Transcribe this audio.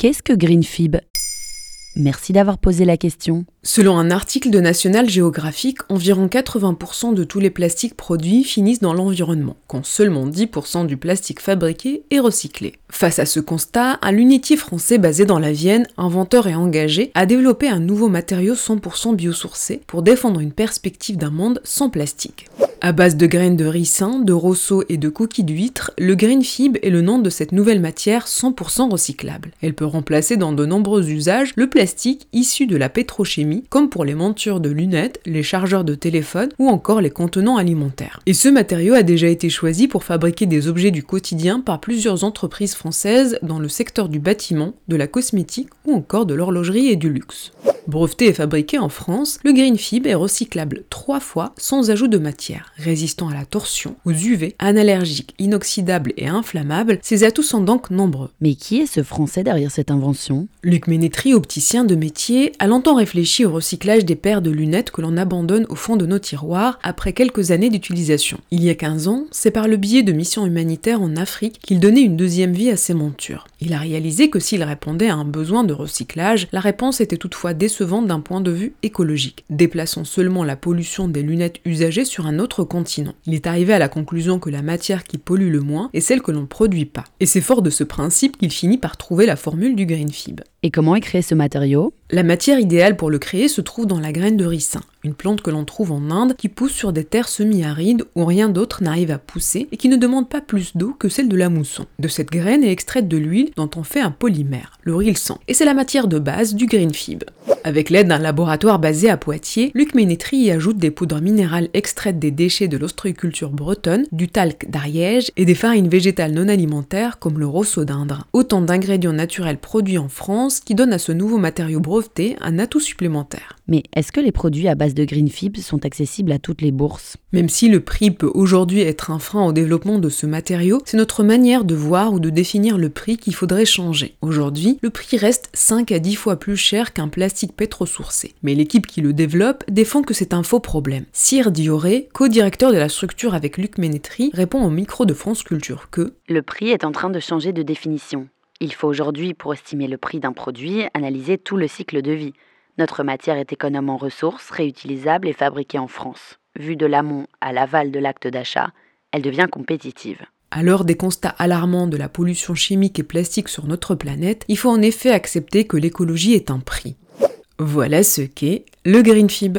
Qu'est-ce que Greenfib? Merci d'avoir posé la question. Selon un article de National Geographic, environ 80% de tous les plastiques produits finissent dans l'environnement, quand seulement 10% du plastique fabriqué est recyclé. Face à ce constat, un lunetier français basé dans la Vienne, inventeur et engagé, a développé un nouveau matériau 100% biosourcé pour défendre une perspective d'un monde sans plastique. À base de graines de ricin, de roseau et de coquilles d'huître, le green fib est le nom de cette nouvelle matière 100% recyclable. Elle peut remplacer dans de nombreux usages le plastique issu de la pétrochimie, comme pour les montures de lunettes, les chargeurs de téléphone ou encore les contenants alimentaires. Et ce matériau a déjà été choisi pour fabriquer des objets du quotidien par plusieurs entreprises françaises dans le secteur du bâtiment, de la cosmétique ou encore de l'horlogerie et du luxe. Breveté et fabriqué en France, le green fib est recyclable trois fois sans ajout de matière, résistant à la torsion, aux UV, analergique, inoxydable et inflammable. Ses atouts sont donc nombreux. Mais qui est ce Français derrière cette invention? Luc Ménétry, opticien de métier, a longtemps réfléchi au recyclage des paires de lunettes que l'on abandonne au fond de nos tiroirs après quelques années d'utilisation. Il y a 15 ans, c'est par le biais de missions humanitaires en Afrique qu'il donnait une deuxième vie à ses montures. Il a réalisé que s'il répondait à un besoin de recyclage, la réponse était toutefois décevante d'un point de vue écologique, déplaçant seulement la pollution des lunettes usagées sur un autre continent. Il est arrivé à la conclusion que la matière qui pollue le moins est celle que l'on ne produit pas. Et c'est fort de ce principe qu'il finit par trouver la formule du green fib. Et comment est créé ce matériau? La matière idéale pour le créer se trouve dans la graine de ricin, une plante que l'on trouve en Inde qui pousse sur des terres semi-arides où rien d'autre n'arrive à pousser et qui ne demande pas plus d'eau que celle de la mousson. De cette graine est extraite de l'huile dont on fait un polymère, le rilsan, et c'est la matière de base du green fib. Avec l'aide d'un laboratoire basé à Poitiers, Luc Ménétry y ajoute des poudres minérales extraites des déchets de l'ostréiculture bretonne, du talc d'Ariège et des farines végétales non alimentaires comme le rosso d'Indre. Autant d'ingrédients naturels produits en France qui donnent à ce nouveau matériau un atout supplémentaire. Mais est-ce que les produits à base de Greenfib sont accessibles à toutes les bourses? Même si le prix peut aujourd'hui être un frein au développement de ce matériau, c'est notre manière de voir ou de définir le prix qu'il faudrait changer. Aujourd'hui, le prix reste 5 à 10 fois plus cher qu'un plastique pétrosourcé. Mais l'équipe qui le développe défend que c'est un faux problème. Cyr Dioré, co-directeur de la structure avec Luc Ménétry, répond au micro de France Culture que Le prix est en train de changer de définition. Il faut aujourd'hui, pour estimer le prix d'un produit, analyser tout le cycle de vie. Notre matière est économe en ressources, réutilisable et fabriquée en France. Vue de l'amont à l'aval de l'acte d'achat, elle devient compétitive. À l'heure des constats alarmants de la pollution chimique et plastique sur notre planète, il faut en effet accepter que l'écologie est un prix. Voilà ce qu'est le Green Fib.